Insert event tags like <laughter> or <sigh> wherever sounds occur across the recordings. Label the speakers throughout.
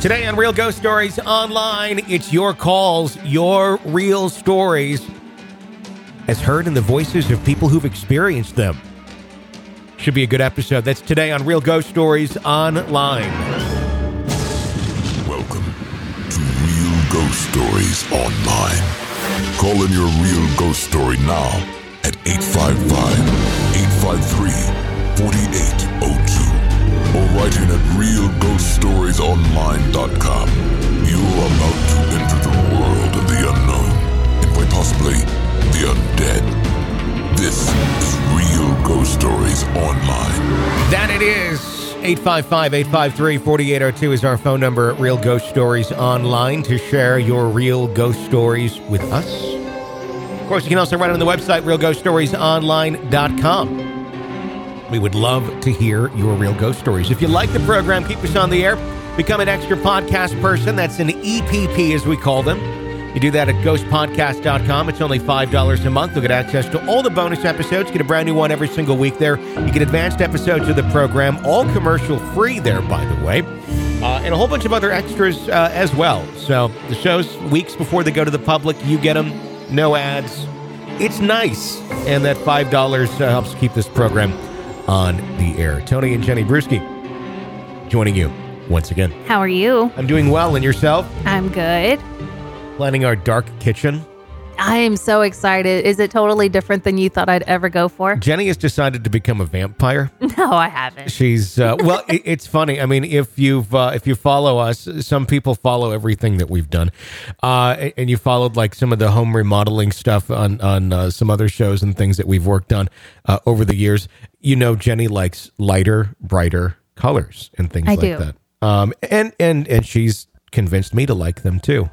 Speaker 1: Today on Real Ghost Stories Online, it's your calls, your real stories, as heard in the voices of people who've experienced them. Should be a good episode. That's today on Real Ghost Stories Online.
Speaker 2: Welcome to Real Ghost Stories Online. Call in your real ghost story now at 855 853 4802 or write in at realghoststoriesonline.com. You're about to enter the world of the unknown and quite possibly the undead. This is Real Ghost Stories Online.
Speaker 1: That it is. 855 853 4802 is our phone number at Real Ghost Stories Online to share your real ghost stories with us. Of course, you can also write on the website, realghoststoriesonline.com. We would love to hear your real ghost stories. If you like the program, keep us on the air. Become an extra podcast person. That's an EPP, as we call them. You do that at ghostpodcast.com. It's only $5 a month. You'll get access to all the bonus episodes. Get a brand new one every single week there. You get advanced episodes of the program, all commercial free there, by the way. Uh, and a whole bunch of other extras uh, as well. So the shows, weeks before they go to the public, you get them, no ads. It's nice. And that $5 uh, helps keep this program on the air. Tony and Jenny Brueski joining you once again.
Speaker 3: How are you?
Speaker 1: I'm doing well. And yourself?
Speaker 3: I'm good.
Speaker 1: Planning our dark kitchen.
Speaker 3: I am so excited. Is it totally different than you thought I'd ever go for?
Speaker 1: Jenny has decided to become a vampire. <laughs>
Speaker 3: No, I haven't.
Speaker 1: She's uh, <laughs> well. It, it's funny. I mean, if you've uh, if you follow us, some people follow everything that we've done, uh, and you followed like some of the home remodeling stuff on on uh, some other shows and things that we've worked on uh, over the years. You know, Jenny likes lighter, brighter colors and things
Speaker 3: I
Speaker 1: like
Speaker 3: do.
Speaker 1: that. Um, and and and she's convinced me to like them too.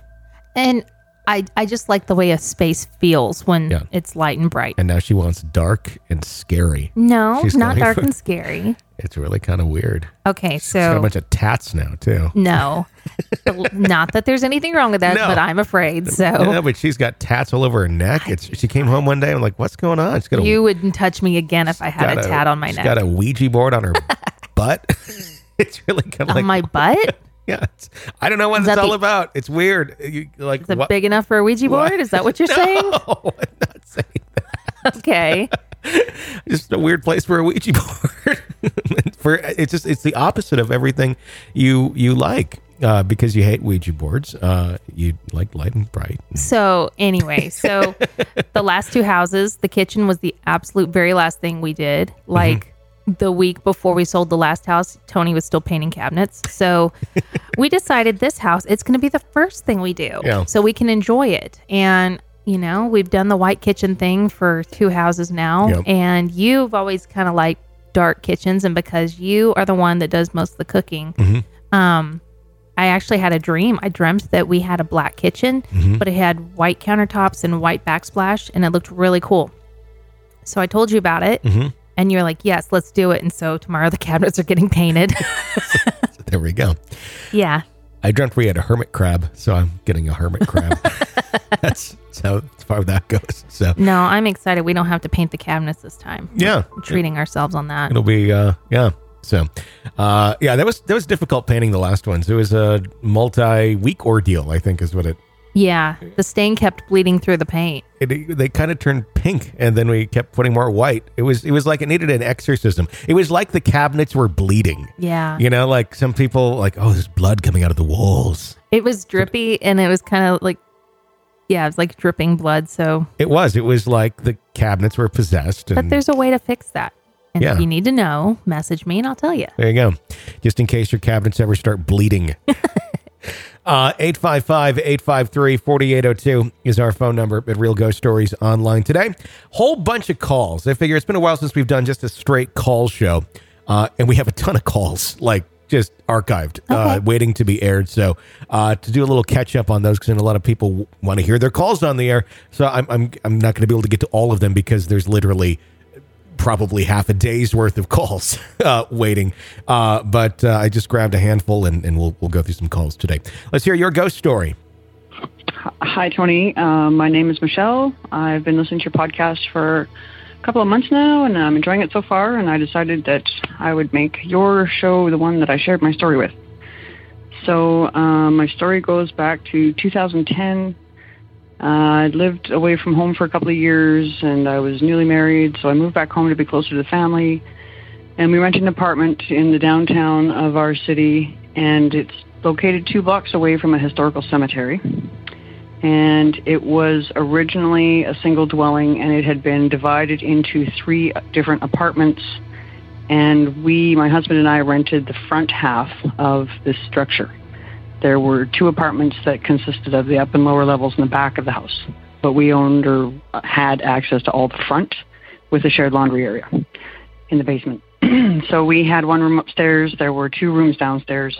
Speaker 3: And I, I just like the way a space feels when
Speaker 1: Yeah.
Speaker 3: it's light and bright.
Speaker 1: And now she wants dark and scary.
Speaker 3: No,
Speaker 1: She's
Speaker 3: not
Speaker 1: going
Speaker 3: dark
Speaker 1: for-
Speaker 3: and scary.
Speaker 1: It's really kind of weird.
Speaker 3: Okay, so
Speaker 1: She's got a
Speaker 3: so
Speaker 1: bunch of tats now too.
Speaker 3: no, <laughs> not that there's anything wrong with that,
Speaker 1: No.
Speaker 3: but I'm afraid. So
Speaker 1: Yeah, but she's got tats all over her neck. It's she came home one day. I'm like, what's going on? She's got a,
Speaker 3: you wouldn't touch me again if I had
Speaker 1: got
Speaker 3: a tat on my
Speaker 1: she's
Speaker 3: neck.
Speaker 1: got a Ouija board on her <laughs> butt. <laughs> it's really kind of
Speaker 3: on
Speaker 1: like
Speaker 3: my butt? <laughs>
Speaker 1: yeah. I don't know what
Speaker 3: Is
Speaker 1: it's all
Speaker 3: the-
Speaker 1: about. It's weird. You, like
Speaker 3: Is it
Speaker 1: what?
Speaker 3: big enough for a Ouija board? Is that what you're <laughs>
Speaker 1: no,
Speaker 3: saying? <laughs>
Speaker 1: I'm not saying that.
Speaker 3: Okay.
Speaker 1: Just a weird place for a Ouija board. for it's just it's the opposite of everything you you like. Uh, because you hate Ouija boards, uh, you like light and bright.
Speaker 3: So anyway, so the last two houses, the kitchen was the absolute very last thing we did.
Speaker 1: Mm-hmm.
Speaker 3: Like the week before we sold the last house, Tony was still painting cabinets. So <laughs> we decided this house, it's going to be the first thing we do.
Speaker 1: Yeah.
Speaker 3: So we can enjoy it. And you know, we've done the white kitchen thing for two houses now,
Speaker 1: Yep.
Speaker 3: and you've always kind of liked dark kitchens, and because you are the one that does most of the cooking,
Speaker 1: Mm-hmm.
Speaker 3: um, I actually had a dream. I dreamt that we had a black kitchen,
Speaker 1: Mm-hmm.
Speaker 3: but it had white countertops and white backsplash, and it looked really cool. So I told you about it,
Speaker 1: Mhm.
Speaker 3: And you're like, "Yes, let's do it." And so tomorrow the cabinets are getting painted. <laughs>
Speaker 1: There we go.
Speaker 3: yeah,
Speaker 1: I dreamt we had a hermit crab, so I'm getting a hermit crab. that's, <laughs> that's how far that goes. So
Speaker 3: no, I'm excited. We don't have to paint the cabinets this time.
Speaker 1: yeah,
Speaker 3: We're treating ourselves on that.
Speaker 1: it'll be uh, yeah. So uh, yeah, that was that was difficult painting the last ones. It was a multi-week ordeal, I think, is what it.
Speaker 3: Yeah, the stain kept bleeding through the paint.
Speaker 1: It, they kind of turned pink, and then we kept putting more white. It was it was like it needed an exorcism. It was like the cabinets were bleeding.
Speaker 3: Yeah,
Speaker 1: You know, like some people like, oh, there's blood coming out of the walls.
Speaker 3: it was drippy, and it was kind of like, yeah, it was like dripping blood. So
Speaker 1: It was. It was like the cabinets were possessed. And
Speaker 3: But there's a way to fix that. And
Speaker 1: Yeah.
Speaker 3: if you need to know, message me and I'll tell you.
Speaker 1: There you go. Just in case your cabinets ever start bleeding. <laughs> Uh, 855-853-4802 is our phone number at Real Ghost Stories Online today. Whole bunch of calls. I figure it's been a while since we've done just a straight call show. Uh, and we have a ton of calls, like just archived, uh, waiting to be aired. So uh, to do a little catch up on those, because a lot of people w- want to hear their calls on the air. So I'm, I'm, I'm not going to be able to get to all of them because there's literally probably half a day's worth of calls <laughs> uh, waiting. Uh, but uh, I just grabbed a handful and, and we'll, we'll go through some calls today. Let's hear your ghost story.
Speaker 4: Hi, Tony. Um, my name is Michelle. I've been listening to your podcast for a couple of months now, and I'm enjoying it so far. And I decided that I would make your show the one that I shared my story with. So um, my story goes back to 2010. Uh, I lived away from home for a couple of years, and I was newly married, so I moved back home to be closer to the family. And we rented an apartment in the downtown of our city, and it's located two blocks away from a historical cemetery. And it was originally a single dwelling, and it had been divided into three different apartments. And we, my husband and I, rented the front half of this structure. There were two apartments that consisted of the up and lower levels in the back of the house, but we owned or had access to all the front with a shared laundry area in the basement. <clears throat> so we had one room upstairs, there were two rooms downstairs,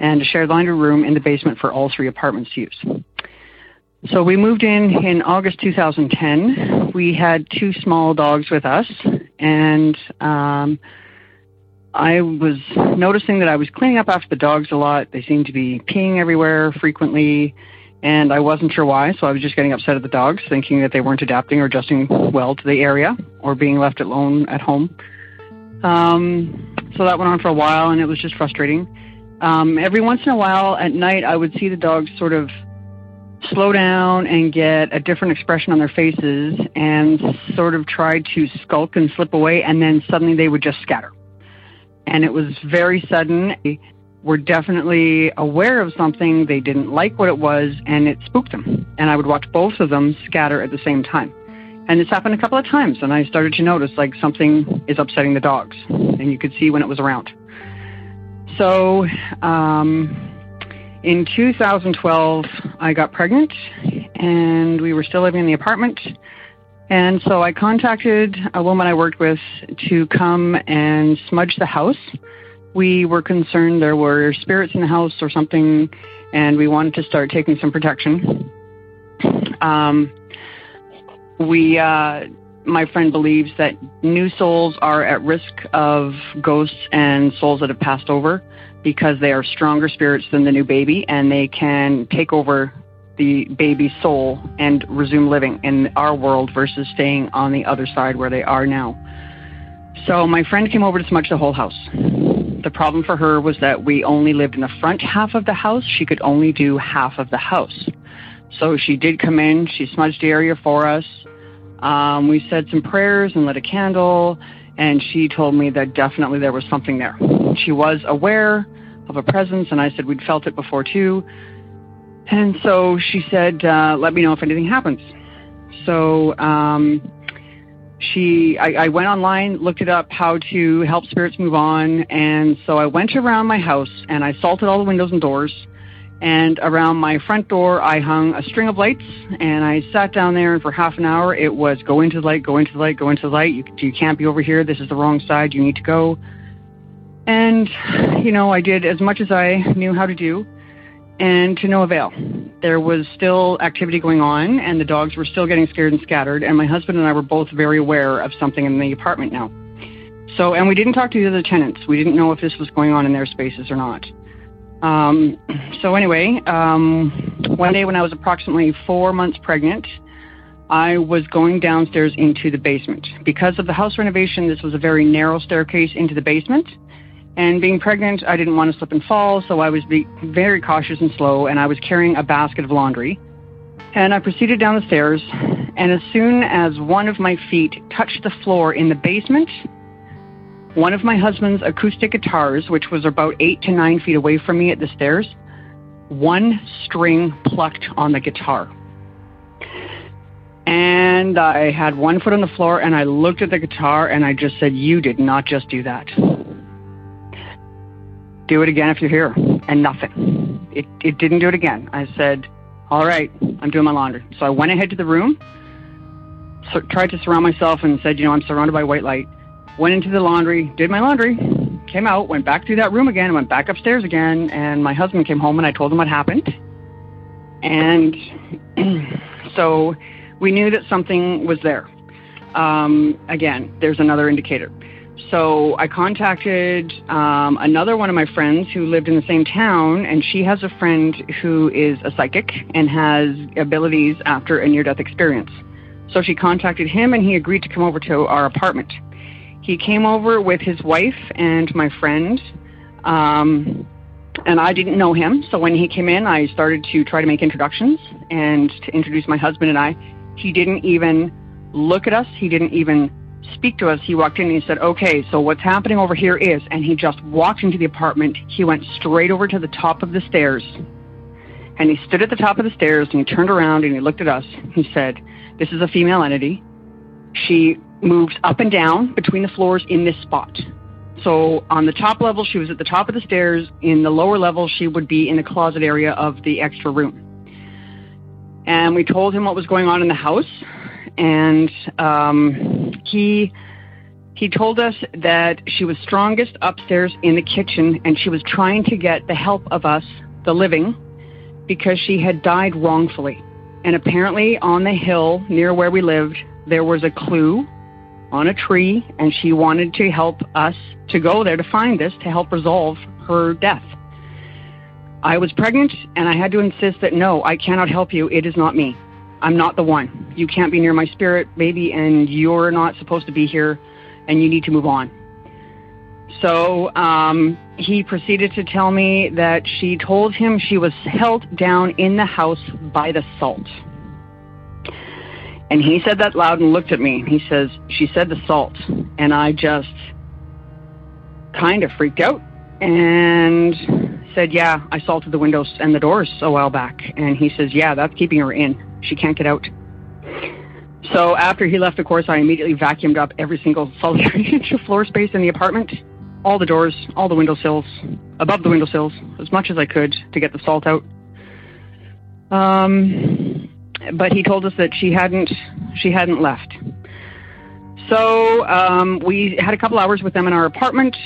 Speaker 4: and a shared laundry room in the basement for all three apartments to use. So we moved in in August 2010. We had two small dogs with us, and um, I was noticing that I was cleaning up after the dogs a lot. They seemed to be peeing everywhere frequently, and I wasn't sure why. So I was just getting upset at the dogs, thinking that they weren't adapting or adjusting well to the area or being left alone at home. Um, so that went on for a while, and it was just frustrating. Um, every once in a while at night, I would see the dogs sort of slow down and get a different expression on their faces and sort of try to skulk and slip away, and then suddenly they would just scatter and it was very sudden. They were definitely aware of something. They didn't like what it was, and it spooked them. And I would watch both of them scatter at the same time. And this happened a couple of times, and I started to notice like something is upsetting the dogs, and you could see when it was around. So, um, in 2012, I got pregnant, and we were still living in the apartment. And so I contacted a woman I worked with to come and smudge the house. We were concerned there were spirits in the house or something, and we wanted to start taking some protection. Um, we, uh, my friend believes that new souls are at risk of ghosts and souls that have passed over because they are stronger spirits than the new baby and they can take over the baby's soul and resume living in our world versus staying on the other side where they are now. So my friend came over to smudge the whole house. The problem for her was that we only lived in the front half of the house. She could only do half of the house. So she did come in, she smudged the area for us. Um, we said some prayers and lit a candle, and she told me that definitely there was something there. She was aware of a presence, and I said we'd felt it before too. And so she said, uh, let me know if anything happens. So um, she, I, I went online, looked it up, how to help spirits move on. And so I went around my house and I salted all the windows and doors. And around my front door, I hung a string of lights and I sat down there and for half an hour it was go into the light, go into the light, go into the light. You, you can't be over here. This is the wrong side. You need to go. And, you know, I did as much as I knew how to do and to no avail. There was still activity going on, and the dogs were still getting scared and scattered. And my husband and I were both very aware of something in the apartment now. So, and we didn't talk to the other tenants. We didn't know if this was going on in their spaces or not. Um, so, anyway, um, one day when I was approximately four months pregnant, I was going downstairs into the basement. Because of the house renovation, this was a very narrow staircase into the basement. And being pregnant, I didn't want to slip and fall, so I was very cautious and slow, and I was carrying a basket of laundry. And I proceeded down the stairs, and as soon as one of my feet touched the floor in the basement, one of my husband's acoustic guitars, which was about eight to nine feet away from me at the stairs, one string plucked on the guitar. And I had one foot on the floor, and I looked at the guitar, and I just said, You did not just do that do it again if you're here. And nothing. It, it didn't do it again. I said, all right, I'm doing my laundry. So I went ahead to the room, so, tried to surround myself and said, you know, I'm surrounded by white light. Went into the laundry, did my laundry, came out, went back through that room again, went back upstairs again, and my husband came home and I told him what happened. And <clears throat> so we knew that something was there. Um, again, there's another indicator. So I contacted um, another one of my friends who lived in the same town, and she has a friend who is a psychic and has abilities after a near death experience. So she contacted him, and he agreed to come over to our apartment. He came over with his wife and my friend. Um, and I didn't know him. So when he came in, I started to try to make introductions and to introduce my husband and I. He didn't even look at us. He didn't even speak to us. He walked in and he said, Okay, so what's happening over here is, and he just walked into the apartment. He went straight over to the top of the stairs and he stood at the top of the stairs and he turned around and he looked at us. He said, This is a female entity. She moves up and down between the floors in this spot. So on the top level, she was at the top of the stairs. In the lower level, she would be in the closet area of the extra room. And we told him what was going on in the house, and um, he he told us that she was strongest upstairs in the kitchen, and she was trying to get the help of us, the living, because she had died wrongfully. And apparently, on the hill near where we lived, there was a clue on a tree, and she wanted to help us to go there to find this to help resolve her death. I was pregnant, and I had to insist that no, I cannot help you. It is not me. I'm not the one. You can't be near my spirit, baby, and you're not supposed to be here, and you need to move on. So um, he proceeded to tell me that she told him she was held down in the house by the salt. And he said that loud and looked at me. He says, She said the salt. And I just kind of freaked out and said, Yeah, I salted the windows and the doors a while back. And he says, Yeah, that's keeping her in. She can't get out. So after he left, of course, I immediately vacuumed up every single <laughs> solitary inch of floor space in the apartment, all the doors, all the windowsills, above the windowsills, as much as I could to get the salt out. Um, but he told us that she hadn't she hadn't left. So um, we had a couple hours with them in our apartment,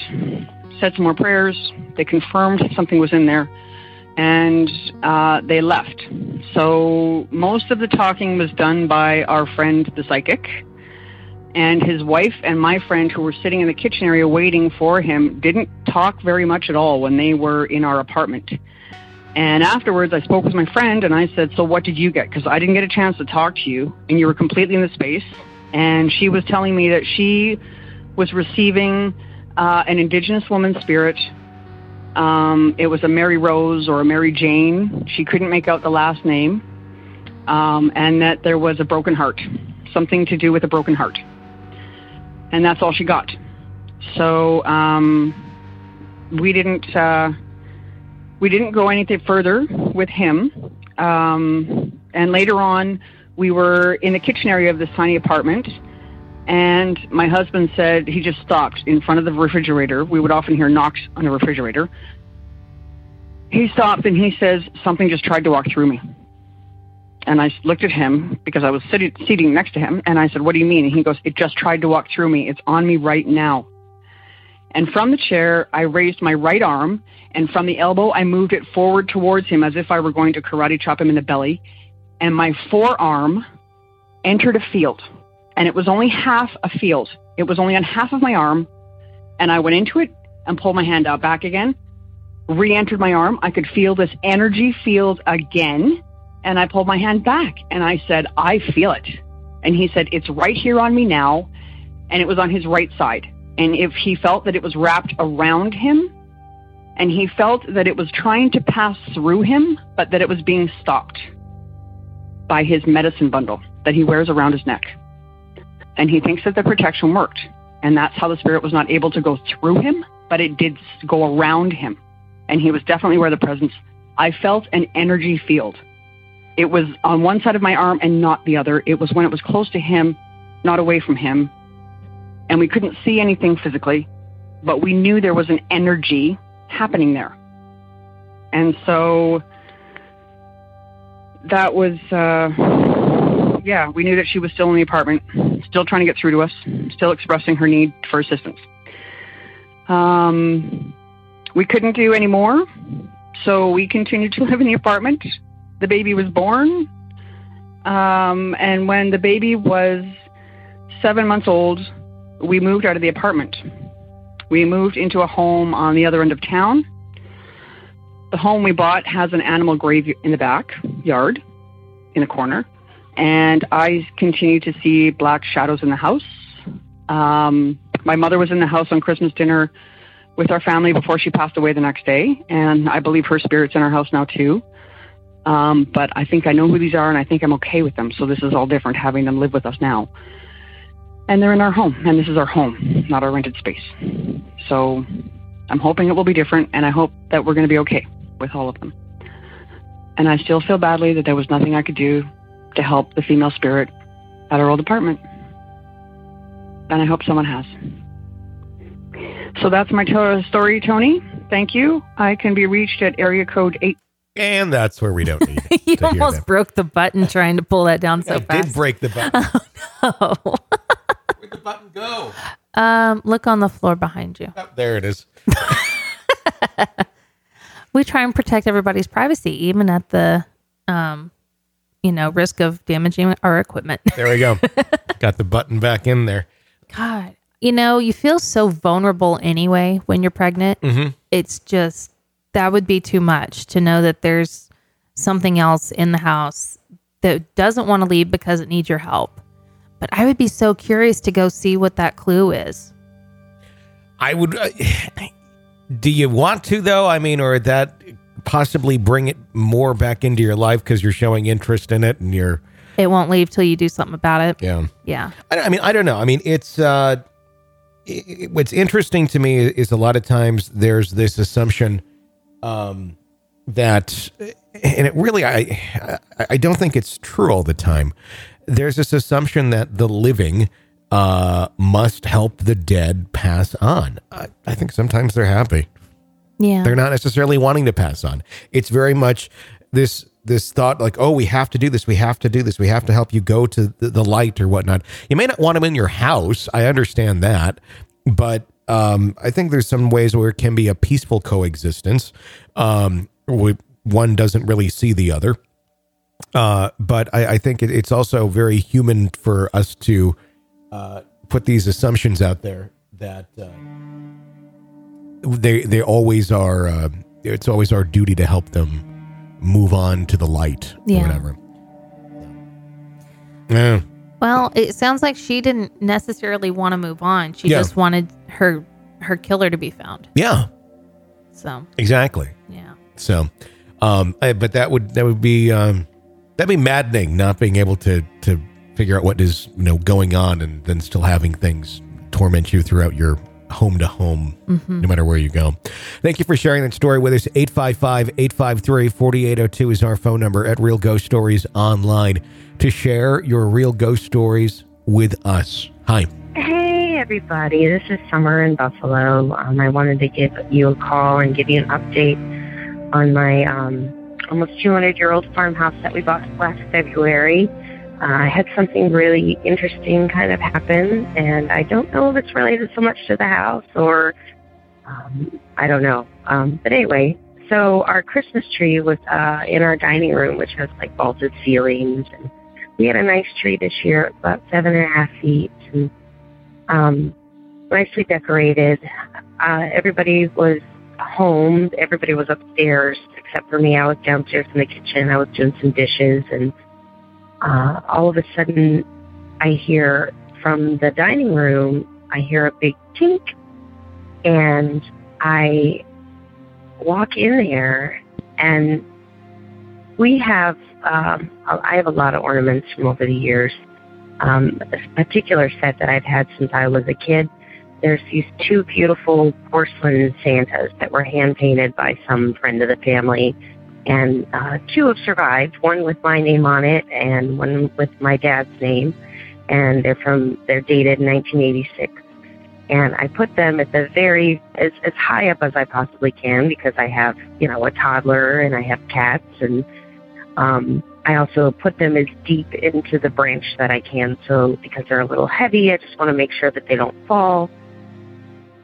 Speaker 4: said some more prayers. They confirmed something was in there, and uh, they left. So most of the talking was done by our friend, the psychic, and his wife and my friend, who were sitting in the kitchen area waiting for him, didn't talk very much at all when they were in our apartment. And afterwards, I spoke with my friend and I said, So what did you get? Because I didn't get a chance to talk to you and you were completely in the space. And she was telling me that she was receiving uh, an Indigenous woman spirit. Um, it was a Mary Rose or a Mary Jane. She couldn't make out the last name. Um, and that there was a broken heart, something to do with a broken heart. And that's all she got. So um, we didn't. Uh, we didn't go anything further with him. Um, and later on, we were in the kitchen area of this tiny apartment. And my husband said he just stopped in front of the refrigerator. We would often hear knocks on the refrigerator. He stopped and he says, Something just tried to walk through me. And I looked at him because I was sitting, seating next to him. And I said, What do you mean? And he goes, It just tried to walk through me. It's on me right now. And from the chair, I raised my right arm, and from the elbow, I moved it forward towards him as if I were going to karate chop him in the belly. And my forearm entered a field, and it was only half a field. It was only on half of my arm, and I went into it and pulled my hand out back again, re entered my arm. I could feel this energy field again, and I pulled my hand back, and I said, I feel it. And he said, It's right here on me now, and it was on his right side and if he felt that it was wrapped around him and he felt that it was trying to pass through him, but that it was being stopped by his medicine bundle that he wears around his neck. And he thinks that the protection worked. And that's how the spirit was not able to go through him, but it did go around him. And he was definitely where the presence. I felt an energy field. It was on one side of my arm and not the other. It was when it was close to him, not away from him, and we couldn't see anything physically, but we knew there was an energy happening there. And so that was, uh, yeah, we knew that she was still in the apartment, still trying to get through to us, still expressing her need for assistance. Um, we couldn't do any more, so we continued to <laughs> live in the apartment. The baby was born. Um, and when the baby was seven months old, we moved out of the apartment. We moved into a home on the other end of town. The home we bought has an animal grave in the back yard, in a corner, and I continue to see black shadows in the house. Um, my mother was in the house on Christmas dinner with our family before she passed away the next day, and I believe her spirit's in our house now too. Um, but I think I know who these are, and I think I'm okay with them. So this is all different having them live with us now. And they're in our home, and this is our home, not our rented space. So I'm hoping it will be different, and I hope that we're going to be okay with all of them. And I still feel badly that there was nothing I could do to help the female spirit at our old apartment. And I hope someone has. So that's my to- story, Tony. Thank you. I can be reached at area code 8.
Speaker 1: And that's where we don't need <laughs>
Speaker 3: you
Speaker 1: to hear
Speaker 3: almost
Speaker 1: that.
Speaker 3: broke the button trying to pull that down so
Speaker 1: I
Speaker 3: fast.
Speaker 1: did break the button. <laughs>
Speaker 3: Oh. <laughs>
Speaker 1: Where'd the button go?
Speaker 3: um, look on the floor behind you.
Speaker 1: Oh, there it is.
Speaker 3: We try and protect everybody's privacy, even at the, um, you know, risk of damaging our equipment. <laughs>
Speaker 1: There we go. Got the button back in there.
Speaker 3: God, you know, you feel so vulnerable anyway when you're pregnant.
Speaker 1: Mm-hmm.
Speaker 3: It's just that would be too much to know that there's something else in the house that doesn't want to leave because it needs your help. But I would be so curious to go see what that clue is.
Speaker 1: I would. Uh, <sighs> do you want to though? I mean, or that possibly bring it more back into your life because you're showing interest in it and you're
Speaker 3: It won't leave till you do something about it.
Speaker 1: yeah.
Speaker 3: Yeah.
Speaker 1: I, I mean, I don't know. I mean, it's uh, i i- what's interesting to me is a lot of times there's this assumption um, that, and it really, I, I- I don't think it's true all the time. There's this assumption that the living uh, must help the dead pass on. I, I think sometimes they're happy.
Speaker 3: Yeah.
Speaker 1: They're not necessarily wanting to pass on. It's very much this this thought like, oh, we have to do this, we have to do this, we have to help you go to the, the light or whatnot. You may not want them in your house. I understand that, but um, I think there's some ways where it can be a peaceful coexistence. Um, where one doesn't really see the other. Uh, but I, I think it, it's also very human for us to uh, put these assumptions out there that uh, they they always are. Uh, it's always our duty to help them move on to the light
Speaker 3: Yeah.
Speaker 1: or whatever. Yeah.
Speaker 3: Well, it sounds like she didn't necessarily want to move on. She
Speaker 1: Yeah.
Speaker 3: just wanted her her killer to be found.
Speaker 1: Yeah.
Speaker 3: So,
Speaker 1: Exactly.
Speaker 3: yeah.
Speaker 1: So, um, I, but that would that would be um, that'd be maddening not being able to to figure out what is you know going on and then still having things torment you throughout your home to home, no matter where you go. Thank you for sharing that story with us. 855 853 4802 is our phone number at Real Ghost Stories Online to share your real ghost stories with us. Hi.
Speaker 5: Hey, everybody. This is Summer in Buffalo. Um, I wanted to give you a call and give you an update on my um, almost 200 year old farmhouse that we bought last February. I had something really interesting kind of happen, and I don't know if it's related so much to the house or um, I don't know. Um, but anyway, so our Christmas tree was uh, in our dining room, which has like vaulted ceilings, and we had a nice tree this year, about seven and a half feet, and um, nicely decorated. Uh, everybody was home. Everybody was upstairs except for me. I was downstairs in the kitchen. I was doing some dishes, and uh, all of a sudden, I hear from the dining room. I hear a big tink, and I walk in there, and we have. Um, I have a lot of ornaments from over the years um, a particular set that I've had since I was a kid. There's these two beautiful porcelain Santas that were hand painted by some friend of the family, and uh, two have survived. One with my name on it, and one with my dad's name. And they're from they're dated 1986. And I put them at the very as as high up as I possibly can because I have you know a toddler and I have cats and um, I also put them as deep into the branch that I can. So because they're a little heavy, I just want to make sure that they don't fall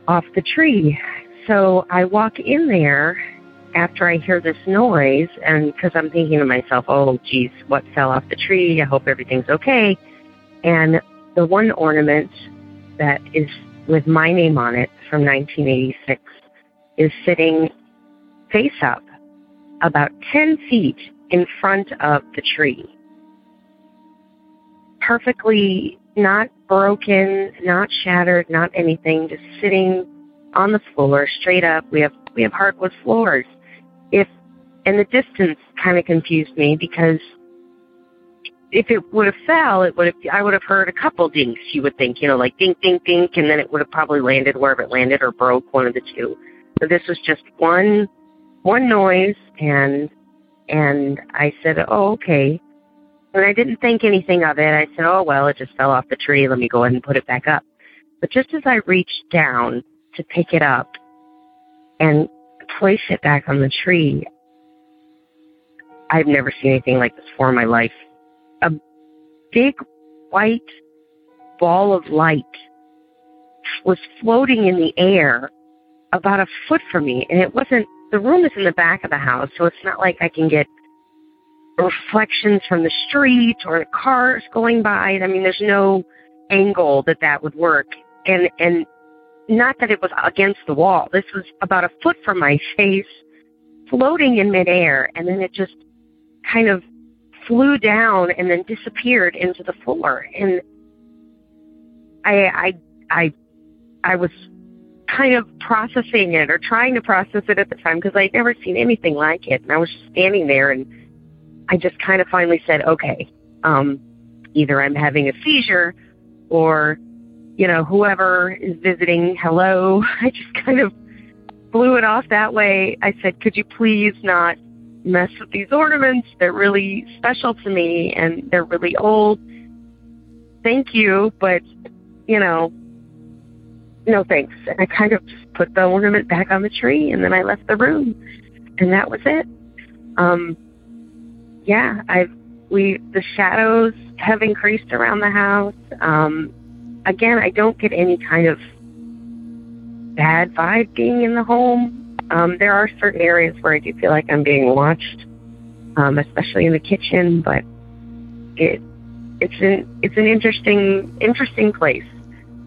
Speaker 5: off the tree. So I walk in there after I hear this noise, and because I'm thinking to myself, oh, geez, what fell off the tree? I hope everything's okay. And the one ornament that is with my name on it from 1986 is sitting face up about 10 feet in front of the tree. Perfectly not broken, not shattered, not anything, just sitting on the floor, straight up. We have we have hardwood floors. And the distance kind of confused me because if it would have fell, it would have I would have heard a couple dinks. You would think, you know, like dink, dink, dink, and then it would have probably landed wherever it landed or broke one of the two. So this was just one one noise, and and I said, oh okay. And I didn't think anything of it. I said, oh well, it just fell off the tree. Let me go ahead and put it back up. But just as I reached down to pick it up and place it back on the tree, I've never seen anything like this before in my life. A big white ball of light was floating in the air about a foot from me. And it wasn't, the room is in the back of the house, so it's not like I can get reflections from the street or the cars going by. I mean, there's no angle that that would work. And, and not that it was against the wall. This was about a foot from my face, floating in midair, and then it just kind of flew down and then disappeared into the floor. And I, I, I, I was kind of processing it or trying to process it at the time because I'd never seen anything like it. And I was just standing there and I just kind of finally said, okay, um, either I'm having a seizure or, you know, whoever is visiting, hello. <laughs> I just kind of blew it off that way. I said, could you please not mess with these ornaments? They're really special to me and they're really old. Thank you, but, you know, no thanks. And I kind of just put the ornament back on the tree and then I left the room. And that was it. Um, yeah, I've, we, the shadows have increased around the house. Um, again, I don't get any kind of bad vibe being in the home. Um, there are certain areas where I do feel like I'm being watched, um, especially in the kitchen, but it, it's an, it's an interesting, interesting place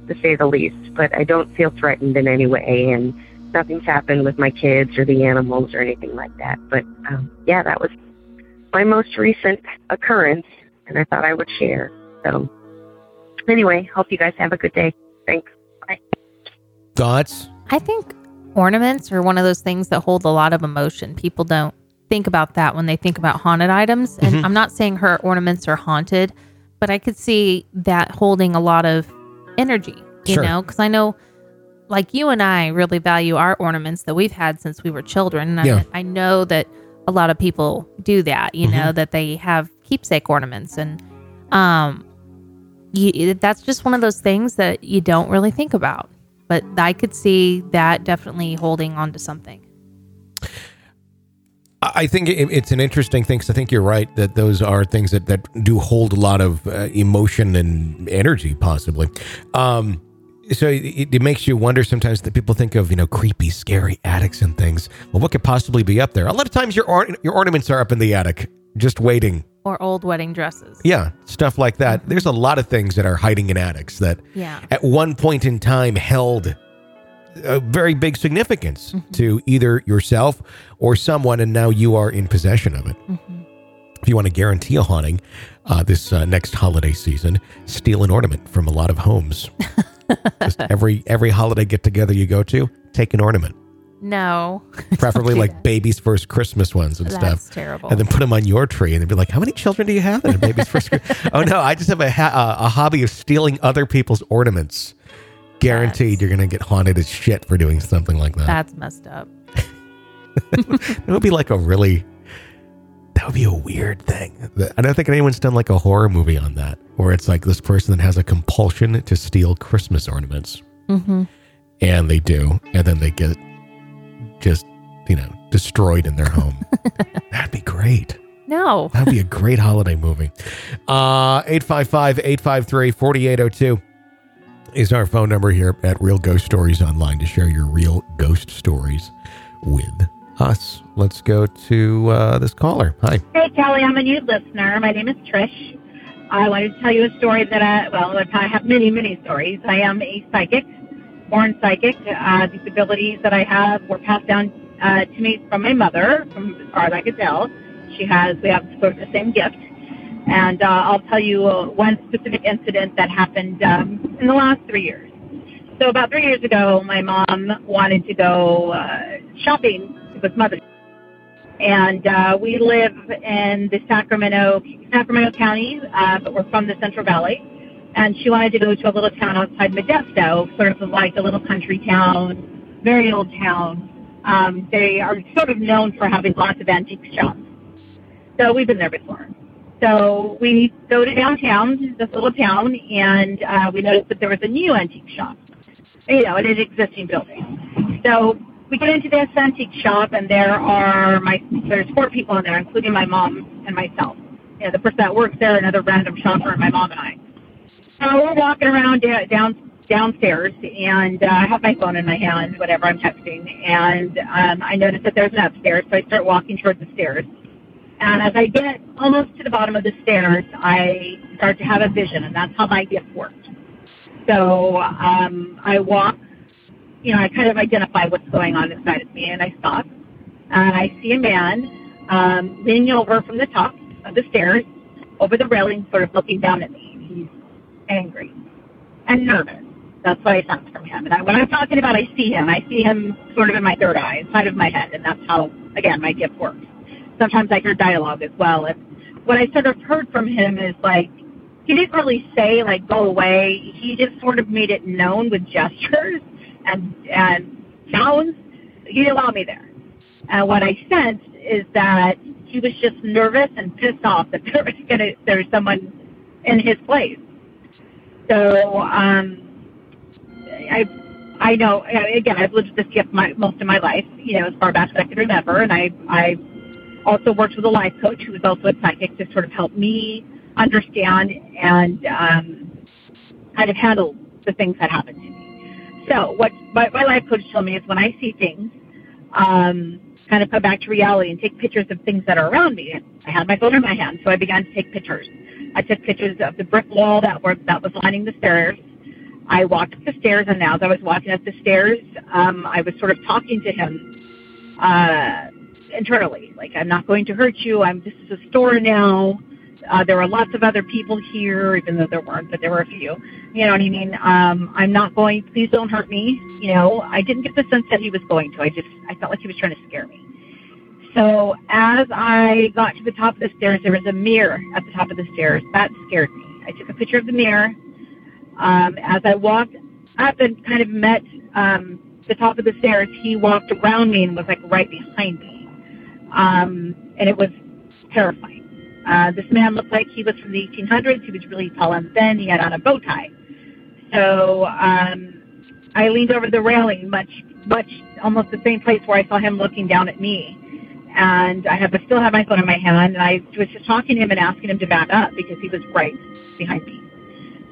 Speaker 5: to say the least, but I don't feel threatened in any way and nothing's happened with my kids or the animals or anything like that. But um, yeah, that was my most recent occurrence and I thought I would share. So anyway, hope you guys have a good day. Thanks. Bye.
Speaker 1: Thoughts?
Speaker 3: I think ornaments are one of those things that hold a lot of emotion. People don't think about that when they think about haunted items. And
Speaker 1: Mhm.
Speaker 3: I'm not saying her ornaments are haunted, but I could see that holding a lot of energy, you
Speaker 1: Sure.
Speaker 3: know, because I know like you and I really value our ornaments that we've had since we were children. And
Speaker 1: Yeah.
Speaker 3: I, I know that a lot of people do that, you know,
Speaker 1: Mm-hmm.
Speaker 3: that they have keepsake ornaments. And um, you, that's just one of those things that you don't really think about. But I could see that definitely holding on to something.
Speaker 1: I think it's an interesting thing 'cause I think you're right that those are things that, that do hold a lot of uh, emotion and energy, possibly. Um, so it, it makes you wonder sometimes that people think of you know creepy, scary attics and things. Well, what could possibly be up there? A lot of times your or- your ornaments are up in the attic, just waiting.
Speaker 3: Or old wedding dresses.
Speaker 1: Yeah, stuff like that. There's a lot of things that are hiding in attics that
Speaker 3: Yeah.
Speaker 1: at one point in time held a very big significance to either yourself or someone, and now you are in possession of it. If you want to guarantee a haunting uh, this uh, next holiday season, steal an ornament from a lot of homes. <laughs> Just every every holiday get together you go to, take an ornament,
Speaker 3: No. <laughs>
Speaker 1: preferably
Speaker 3: do
Speaker 1: like
Speaker 3: that.
Speaker 1: baby's first Christmas ones and
Speaker 3: That's
Speaker 1: stuff.
Speaker 3: terrible.
Speaker 1: And then put them on your tree, and they'd be like, "How many children do you have?" And baby's first. <laughs> Oh no, I just have a ha- a hobby of stealing other people's ornaments. Guaranteed,
Speaker 3: That's-
Speaker 1: you're gonna get haunted as shit for doing something like that.
Speaker 3: That's messed up. <laughs>
Speaker 1: It would be like a really. That would be a weird thing. I don't think anyone's done like a horror movie on that, where it's like this person that has a compulsion to steal Christmas ornaments,
Speaker 3: Mm-hmm.
Speaker 1: and they do, and then they get just you know destroyed in their home. <laughs> That'd be great.
Speaker 3: No.
Speaker 1: That'd be a great holiday movie. Uh 855-853-4802 is our phone number here at Real Ghost Stories Online to share your real ghost stories with us. Let's go to uh, this caller. Hi.
Speaker 6: Hey, Kelly, I'm a new listener. My name is Trish. I wanted to tell you a story that I, well, I have many, many stories. I am a psychic, born psychic. Uh, these abilities that I have were passed down uh, to me from my mother, from as far as I could tell. She has, we have sort of the same gift. And uh, I'll tell you uh, one specific incident that happened um, in the last three years. So about three years ago, my mom wanted to go uh, shopping with Mother's and uh, we live in the Sacramento Sacramento County, uh, but we're from the Central Valley. And she wanted to go to a little town outside Modesto, sort of like a little country town, very old town. Um, they are sort of known for having lots of antique shops. So we've been there before. So we go to downtown, this little town, and uh, we noticed that there was a new antique shop, you know, in an existing building. So we get into this antique shop, and there are my there's four people in there, including my mom and myself. Yeah, the person that works there, another random shopper, and my mom and I. So we're walking around down downstairs, and uh, I have my phone in my hand, whatever I'm texting, and um, I notice that there's an upstairs, so I start walking towards the stairs. And as I get almost to the bottom of the stairs, I start to have a vision, and that's how my gift worked. So um, I walk you know, I kind of identify what's going on inside of me, and I stop, and I see a man um, leaning over from the top of the stairs, over the railing, sort of looking down at me. He's angry and nervous. That's what I sense from him. And I, when I'm talking about, I see him. I see him sort of in my third eye, inside of my head, and that's how, again, my gift works. Sometimes I hear dialogue as well. And what I sort of heard from him is like he didn't really say like go away. He just sort of made it known with gestures and and sounds, he allowed me there. And what I sensed is that he was just nervous and pissed off that there was gonna there was someone in his place. So um, I I know again I've lived this gift my, most of my life, you know, as far back as I can remember, and I I also worked with a life coach who was also a psychic to sort of help me understand and um, kind of handle the things that happened to me. So what my, my life coach told me is when I see things, um, kind of come back to reality and take pictures of things that are around me. I had my phone in my hand, so I began to take pictures. I took pictures of the brick wall that were that was lining the stairs. I walked up the stairs, and as I was walking up the stairs, um, I was sort of talking to him uh, internally, like I'm not going to hurt you. I'm this is a store now. Uh, there were lots of other people here, even though there weren't, but there were a few. You know what I mean? Um, I'm not going. Please don't hurt me. You know, I didn't get the sense that he was going to. I just I felt like he was trying to scare me. So as I got to the top of the stairs, there was a mirror at the top of the stairs. That scared me. I took a picture of the mirror. Um, as I walked up and kind of met um, the top of the stairs, he walked around me and was like right behind me. Um, and it was terrifying. Uh, this man looked like he was from the 1800s. He was really tall and thin. He had on a bow tie. So um, I leaned over the railing, much, much, almost the same place where I saw him looking down at me. And I have, I still have my phone in my hand, and I was just talking to him and asking him to back up because he was right behind me.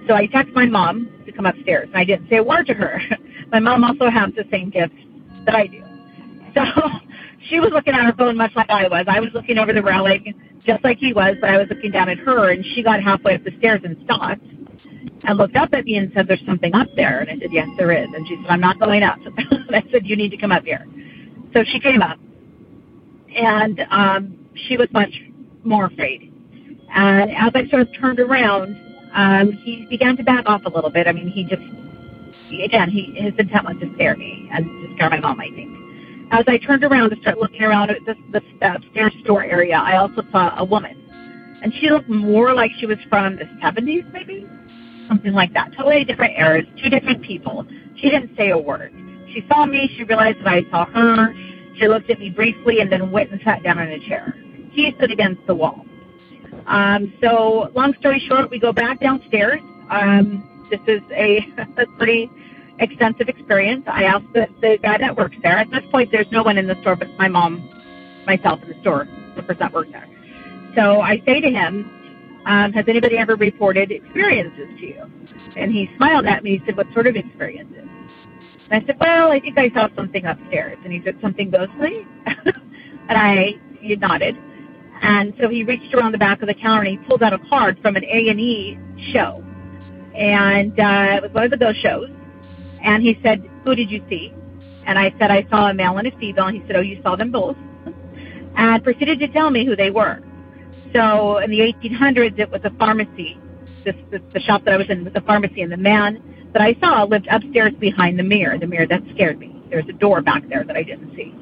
Speaker 6: So I texted my mom to come upstairs, and I didn't say a word to her. <laughs> my mom also has the same gift that I do. So <laughs> she was looking at her phone much like I was. I was looking over the railing just like he was, but I was looking down at her, and she got halfway up the stairs and stopped and looked up at me and said, "There's something up there." And I said, "Yes, there is." And she said, "I'm not going up." <laughs> I said, "You need to come up here." So she came up, and um, she was much more afraid. And as I sort of turned around, um, he began to back off a little bit. I mean, he just, again, he his intent was to scare me and to scare my mom, I think. As I turned around to start looking around at the, the upstairs store area, I also saw a woman. And she looked more like she was from the 70s, maybe? Something like that. Totally different eras, two different people. She didn't say a word. She saw me, she realized that I saw her. She looked at me briefly and then went and sat down in a chair. He stood against the wall. Um, so, long story short, we go back downstairs. Um, this is a, <laughs> a pretty extensive experience. I asked the, the guy that works there. At this point, there's no one in the store but my mom, myself in the store, the person that works there. So I say to him, um, has anybody ever reported experiences to you? And he smiled at me. He said, what sort of experiences? And I said, well, I think I saw something upstairs. And he said, something ghostly? <laughs> and I he nodded. And so he reached around the back of the counter and he pulled out a card from an A&E show. And uh, it was one of the ghost shows. And he said, who did you see? And I said, I saw a male and a female. And he said, oh, you saw them both? And proceeded to tell me who they were. So in the 1800s, it was a pharmacy. This, this the shop that I was in was a pharmacy, and the man that I saw lived upstairs behind the mirror, the mirror that scared me. There's a door back there that I didn't see.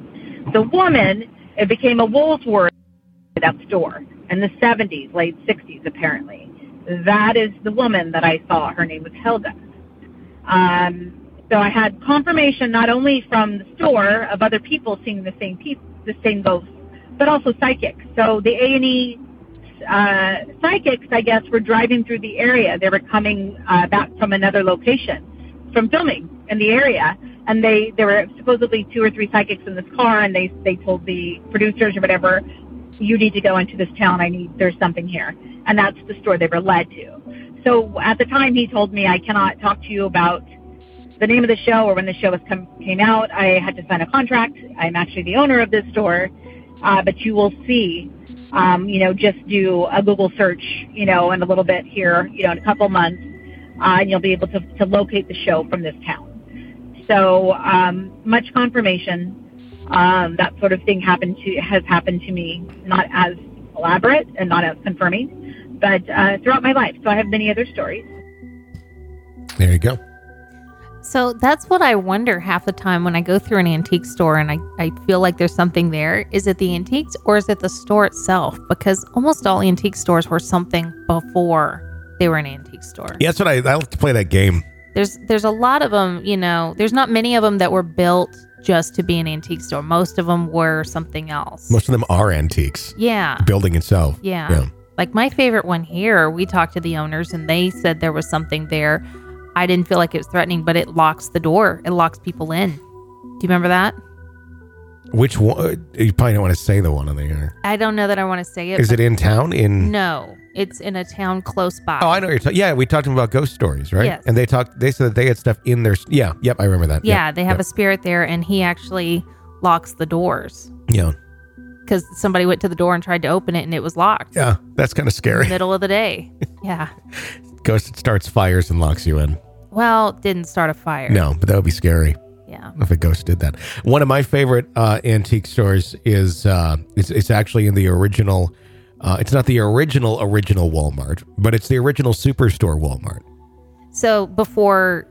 Speaker 6: The woman, it became a Woolworth that store in the 70s, late 60s, apparently. That is the woman that I saw. Her name was Helga. Um, so I had confirmation not only from the store of other people seeing the same people, the same ghosts, but also psychics. So the A and E uh, psychics, I guess, were driving through the area. They were coming uh, back from another location from filming in the area, and they there were supposedly two or three psychics in this car, and they they told the producers or whatever, you need to go into this town. I need there's something here, and that's the store they were led to. So at the time, he told me I cannot talk to you about the name of the show or when the show was come, came out. I had to sign a contract. I'm actually the owner of this store, uh, but you will see. Um, you know, just do a Google search, you know, in a little bit here, you know, in a couple months, uh, and you'll be able to, to locate the show from this town. So um, much confirmation. Um, that sort of thing happened to has happened to me, not as elaborate and not as confirming, but uh, throughout my life. So I have many other stories.
Speaker 1: There you go.
Speaker 3: So that's what I wonder half the time when I go through an antique store and I, I feel like there's something there. Is it the antiques or is it the store itself? Because almost all antique stores were something before they were an antique store.
Speaker 1: Yeah, that's what I, I like to play that game.
Speaker 3: There's there's a lot of them, you know, there's not many of them that were built just to be an antique store. Most of them were something else.
Speaker 1: Most of them are antiques.
Speaker 3: yeah.
Speaker 1: The building itself.
Speaker 3: Yeah.
Speaker 1: Yeah.
Speaker 3: Like my favorite one here, we talked to the owners and they said there was something there. I didn't feel like it was threatening, but it locks the door. It locks people in. Do you remember that?
Speaker 1: Which one? You probably don't want to say the one on the air.
Speaker 3: I don't know that I want to say it.
Speaker 1: Is it in town? In
Speaker 3: No, it's in a town close by.
Speaker 1: Oh, I know you're talking. Yeah, we talked about ghost stories, right?
Speaker 3: Yes.
Speaker 1: And they talked. They said that they had stuff in their. Yeah. Yep. I remember that.
Speaker 3: yeah,
Speaker 1: Yep,
Speaker 3: they have
Speaker 1: yep.
Speaker 3: a spirit there, and he actually locks the doors
Speaker 1: Yeah.
Speaker 3: because somebody went to the door and tried to open it, and it was locked.
Speaker 1: Yeah. That's kind of scary.
Speaker 3: Middle of the day. <laughs> Yeah.
Speaker 1: Ghost starts fires and locks you in.
Speaker 3: Well, didn't start a fire.
Speaker 1: No, but that would be scary
Speaker 3: Yeah.
Speaker 1: if a ghost did that. One of my favorite uh, antique stores is uh, it's, it's actually in the original. Uh, it's not the original original Walmart, but it's the original Superstore Walmart.
Speaker 3: So before,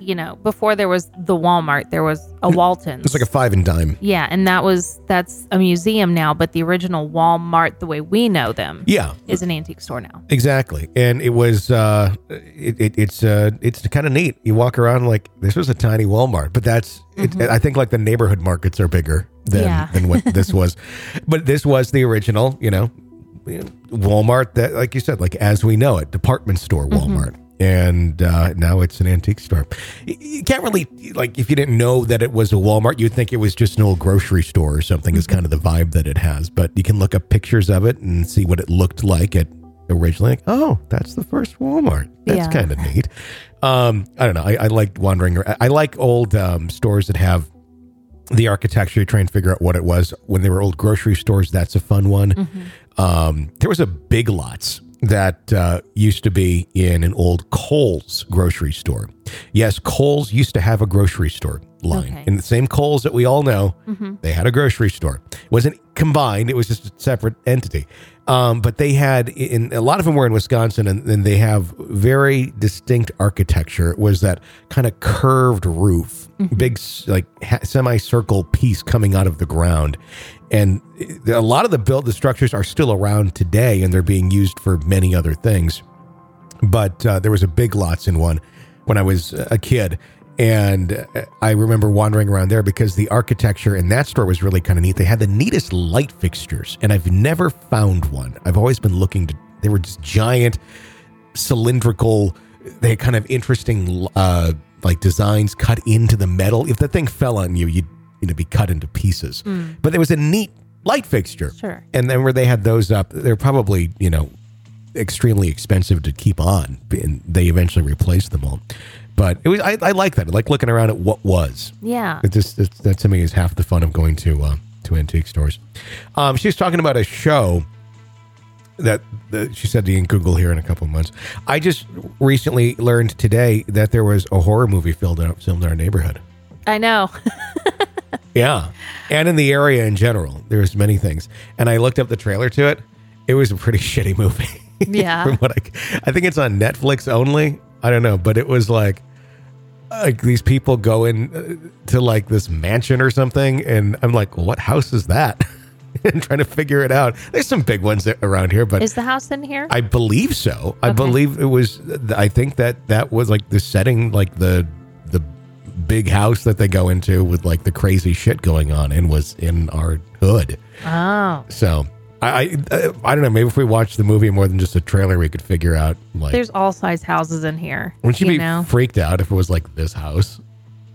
Speaker 3: you know, before there was the Walmart, there was a Walton's.
Speaker 1: It's like a five and dime.
Speaker 3: yeah, and that was that's a museum now, but the original Walmart, the way we know them,
Speaker 1: Yeah,
Speaker 3: is an antique store now.
Speaker 1: Exactly, and it was uh, it, it, it's uh, it's kind of neat. You walk around like this was a tiny Walmart, but that's it, I think like the neighborhood markets are bigger than
Speaker 3: Yeah.
Speaker 1: than what this <laughs> was, but this was the original. You know, Walmart that like you said, like as we know it, department store Walmart. And uh, now it's an antique store. You can't really like if you didn't know that it was a Walmart, you'd think it was just an old grocery store or something. Is kind of the vibe that it has. But you can look up pictures of it and see what it looked like at originally. Like, oh, that's the first Walmart. That's
Speaker 3: Yeah.
Speaker 1: kind of neat. Um, I don't know. I, I like wandering. I like old um, stores that have the architecture. You try and figure out what it was when they were old grocery stores. That's a fun one. Um, there was a Big Lots that uh, used to be in an old Kohl's grocery store. Yes, Kohl's used to have a grocery store line.
Speaker 3: Okay.
Speaker 1: In the same Kohl's that we all know, they had a grocery store. It wasn't combined, it was just a separate entity. Um, but they had, in a lot of them were in Wisconsin, and, and they have very distinct architecture. It was that kind of curved roof, big, like ha- semicircle piece coming out of the ground. And a lot of the built the structures are still around today, and they're being used for many other things but uh, there was a big lots in one when I was a kid. And uh, I remember wandering around there because the architecture in that store was really kind of neat. They had the neatest light fixtures, and I've never found one. I've always been looking to, they were just giant, cylindrical, they had kind of interesting, uh, like designs cut into the metal. If the thing fell on you, you'd you know, be cut into pieces. But there was a neat light fixture.
Speaker 3: Sure.
Speaker 1: And then where they had those up, they're probably, you know, extremely expensive to keep on, and they eventually replaced them all. But it was I, I like that. I like looking around at what was.
Speaker 3: Yeah.
Speaker 1: It just it's, that to me is half the fun of going to uh, to antique stores. Um, she was talking about a show that, that she said to Google here in a couple of months. I just recently learned today that there was a horror movie filmed in, filmed in our neighborhood.
Speaker 3: I know. <laughs>
Speaker 1: Yeah, and in the area in general, there's many things. And I looked up the trailer to it. It was a pretty <laughs> shitty movie.
Speaker 3: Yeah. <laughs>
Speaker 1: From what I, I think it's on Netflix only. I don't know, but it was like, like these people go in uh, to like this mansion or something, and I'm like, well, what house is that? <laughs> and trying to figure it out. There's some big ones around here, but
Speaker 3: Is the house in here?
Speaker 1: I believe so. I
Speaker 3: Okay.
Speaker 1: believe it was. I think that that was like the setting, like the big house that they go into with like the crazy shit going on, and was in our hood.
Speaker 3: oh,
Speaker 1: So I I, I don't know. Maybe if we watched the movie more than just a trailer, we could figure out like.
Speaker 3: there's all size houses in here.
Speaker 1: wouldn't you,
Speaker 3: you
Speaker 1: be
Speaker 3: know,
Speaker 1: freaked out if it was like this house?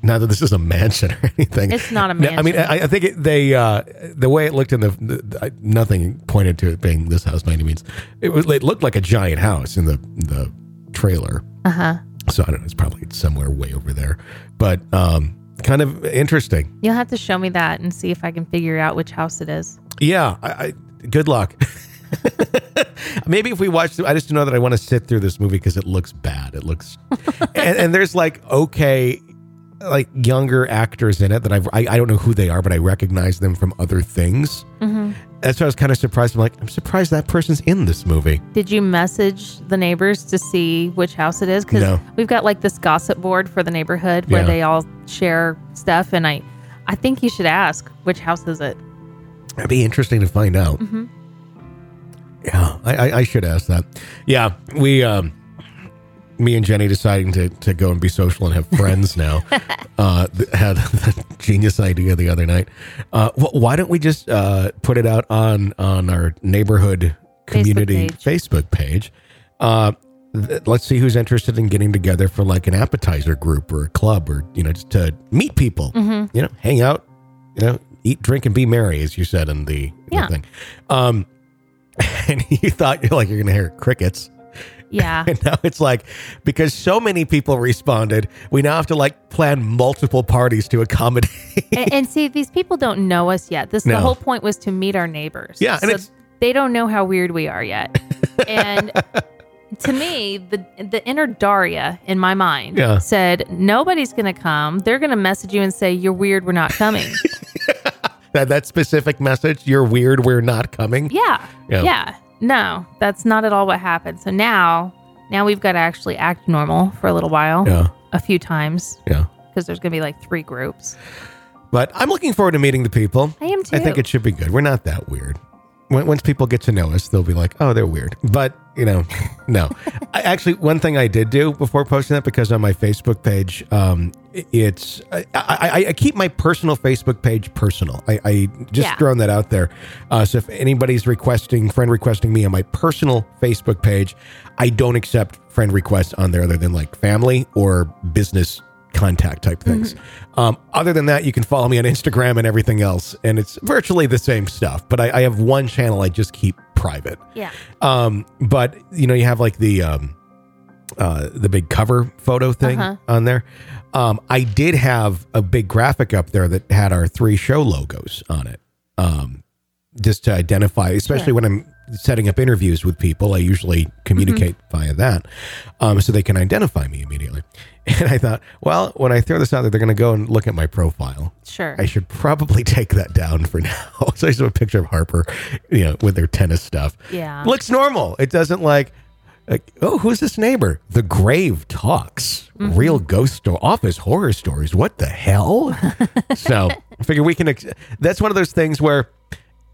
Speaker 1: Not that this is a mansion or <laughs> anything.
Speaker 3: It's not a
Speaker 1: No, I mean. I, I think it, they uh, the way it looked in the, the I- nothing pointed to it being this house by any means. It was it looked like a giant house in the the trailer.
Speaker 3: uh huh.
Speaker 1: So I don't know. It's probably somewhere way over there, but um, kind of interesting.
Speaker 3: You'll have to show me that and see if I can figure out which house it is.
Speaker 1: Yeah. I, I good luck. <laughs> Maybe if we watch, I just know that I want to sit through this movie because it looks bad. It looks, <laughs> and, and there's like okay, like younger actors in it that I've, I I don't know who they are, but I recognize them from other things.
Speaker 3: Mm-hmm.
Speaker 1: That's why I was kind of surprised. I'm like, I'm surprised that person's in this movie.
Speaker 3: Did you message the neighbors to see which house it is? Because
Speaker 1: No.
Speaker 3: we've got like this gossip board for the neighborhood where
Speaker 1: Yeah.
Speaker 3: they all share stuff, and I, I think you should ask which house is it.
Speaker 1: It'd be interesting to find out.
Speaker 3: Mhm.
Speaker 1: Yeah, I, I, I should ask that. Yeah, we, um, me and Jenny deciding to, to go and be social and have friends <laughs> now. uh, had <laughs> the genius idea the other night. Uh, wh- why don't we just uh, put it out on on our neighborhood community
Speaker 3: page.
Speaker 1: Facebook page? Uh, th- let's see who's interested in getting together for like an appetizer group or a club or you know just to meet people.
Speaker 3: Mm-hmm.
Speaker 1: You know, hang out. You know, eat, drink, and be merry, as you said in the, the
Speaker 3: Yeah.
Speaker 1: thing. Um, <laughs> and you thought you're like you're gonna hear crickets.
Speaker 3: Yeah. <laughs>
Speaker 1: And now it's like because so many people responded, we now have to like plan multiple parties to accommodate.
Speaker 3: and, and see, these people don't know us yet. This
Speaker 1: No.
Speaker 3: the whole point was to meet our neighbors.
Speaker 1: Yeah,
Speaker 3: so they don't know how weird we are yet. and <laughs> to me, the the inner Daria in my mind
Speaker 1: Yeah.
Speaker 3: said nobody's going to come. They're going to message you and say you're weird. We're not coming. <laughs>
Speaker 1: that that specific message, you're weird, we're not coming.
Speaker 3: yeah,
Speaker 1: Yeah.
Speaker 3: yeah, No, that's not at all what happened. So now, now we've got to actually act normal for a little while,
Speaker 1: Yeah.
Speaker 3: a few times,
Speaker 1: Yeah.
Speaker 3: because there's going to be like three groups.
Speaker 1: But I'm looking forward to meeting the people.
Speaker 3: I am too.
Speaker 1: I think it should be good. We're not that weird. When, once people get to know us, they'll be like, "Oh, they're weird." But you know, <laughs> no. I, actually, one thing I did do before posting that because on my Facebook page, um, it's I, I, I keep my personal Facebook page personal. I, I just
Speaker 3: Yeah.
Speaker 1: throwing that out there. Uh, so if anybody's requesting friend requesting me on my personal Facebook page, I don't accept friend requests on there other than like family or business contact type things. Um, other than that, you can follow me on Instagram and everything else, and it's virtually the same stuff. But I, I have one channel I just keep private.
Speaker 3: yeah.
Speaker 1: Um, but you know, you have like the um, uh, the big cover photo thing
Speaker 3: Uh-huh.
Speaker 1: on there. Um, I did have a big graphic up there that had our three show logos on it. Um, just to identify, especially
Speaker 3: Sure.
Speaker 1: when I'm setting up interviews with people, I usually communicate via that, um, so they can identify me immediately. <laughs> And I thought, well, when I throw this out there, they're going to go and look at my profile.
Speaker 3: Sure.
Speaker 1: I should probably <laughs> take that down for now. <laughs> so I just have a picture of Harper, you know, with their tennis stuff.
Speaker 3: Yeah.
Speaker 1: Looks normal. It doesn't like, like oh, who's this neighbor? The Grave Talks.
Speaker 3: Mm-hmm.
Speaker 1: Real ghost story. Office horror stories. What the hell? so I figure we can, ex- that's one of those things where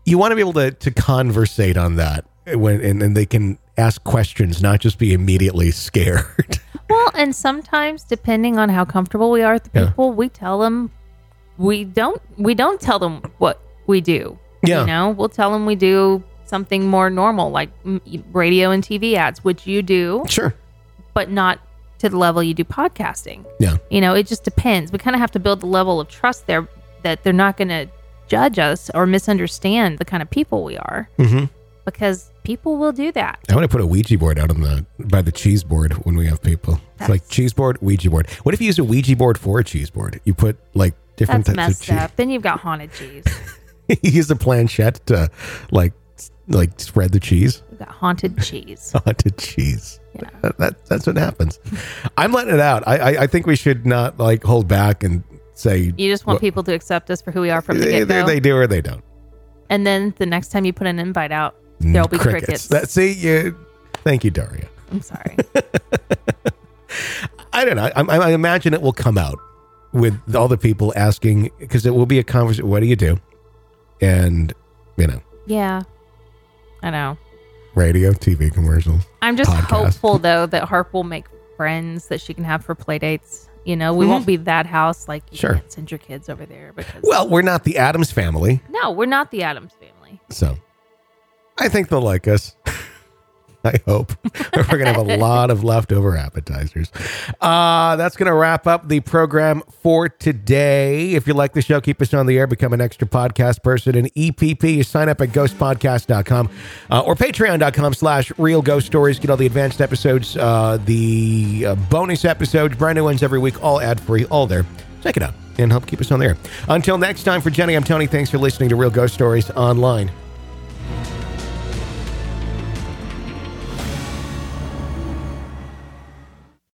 Speaker 1: you want to be able to, to conversate on that when, and, and they can ask questions, not just be immediately scared.
Speaker 3: Well, and sometimes depending on how comfortable we are with the
Speaker 1: Yeah.
Speaker 3: people, we tell them we don't we don't tell them what we do.
Speaker 1: Yeah.
Speaker 3: You know, we'll tell them we do something more normal like mm, radio and TV ads, which you do,
Speaker 1: sure.
Speaker 3: but not to the level you do podcasting.
Speaker 1: Yeah.
Speaker 3: You know, it just depends. We kind of have to build the level of trust there that they're not going to judge us or misunderstand the kind of people we are
Speaker 1: Mm-hmm.
Speaker 3: because people will do that.
Speaker 1: I want to put a Ouija board out on the by the cheese board when we have people. It's like cheese board, Ouija board. What if you use a Ouija board for a cheese board? You put like different
Speaker 3: That's
Speaker 1: types
Speaker 3: messed
Speaker 1: of cheese.
Speaker 3: up. Then you've got haunted cheese. <laughs>
Speaker 1: you use a planchette to like like spread the cheese.
Speaker 3: You've got haunted cheese. <laughs>
Speaker 1: Haunted cheese.
Speaker 3: Yeah.
Speaker 1: That, that- that's what happens. I'm letting it out. I, I I think we should not like hold back and say
Speaker 3: You just want
Speaker 1: Well,
Speaker 3: people to accept us for who we are from the
Speaker 1: they,
Speaker 3: get
Speaker 1: they,
Speaker 3: go.
Speaker 1: they do or they don't.
Speaker 3: and then the next time you put an invite out, there'll mm, be crickets.
Speaker 1: That see you. Thank you, Daria.
Speaker 3: I'm sorry. <laughs>
Speaker 1: I, don't know. I, I, I imagine it will come out with all the people asking because it will be a conversation. What do you do? And you know,
Speaker 3: Yeah. I know.
Speaker 1: radio, TV commercials.
Speaker 3: I'm just
Speaker 1: Podcast.
Speaker 3: hopeful though that Harp will make friends that she can have for play dates. You know, we won't mm-hmm. be that house like you
Speaker 1: Sure.
Speaker 3: can't send your kids over there because
Speaker 1: Well, we're not the Addams family,
Speaker 3: no, we're not the Addams family.
Speaker 1: so I think they'll like us. <laughs> I hope <laughs> we're going to have a lot of leftover appetizers. Uh, that's going to wrap up the program for today. If you like the show, keep us on the air, become an extra podcast person. And EPP, you sign up at ghostpodcast.com uh, or patreon.com slash real ghost stories. Get all the advanced episodes, uh, the uh, bonus episodes, brand new ones every week, all ad free, all there. Check it out and help keep us on the air. Until next time, for Jenny, I'm Tony. Thanks for listening to Real Ghost Stories Online.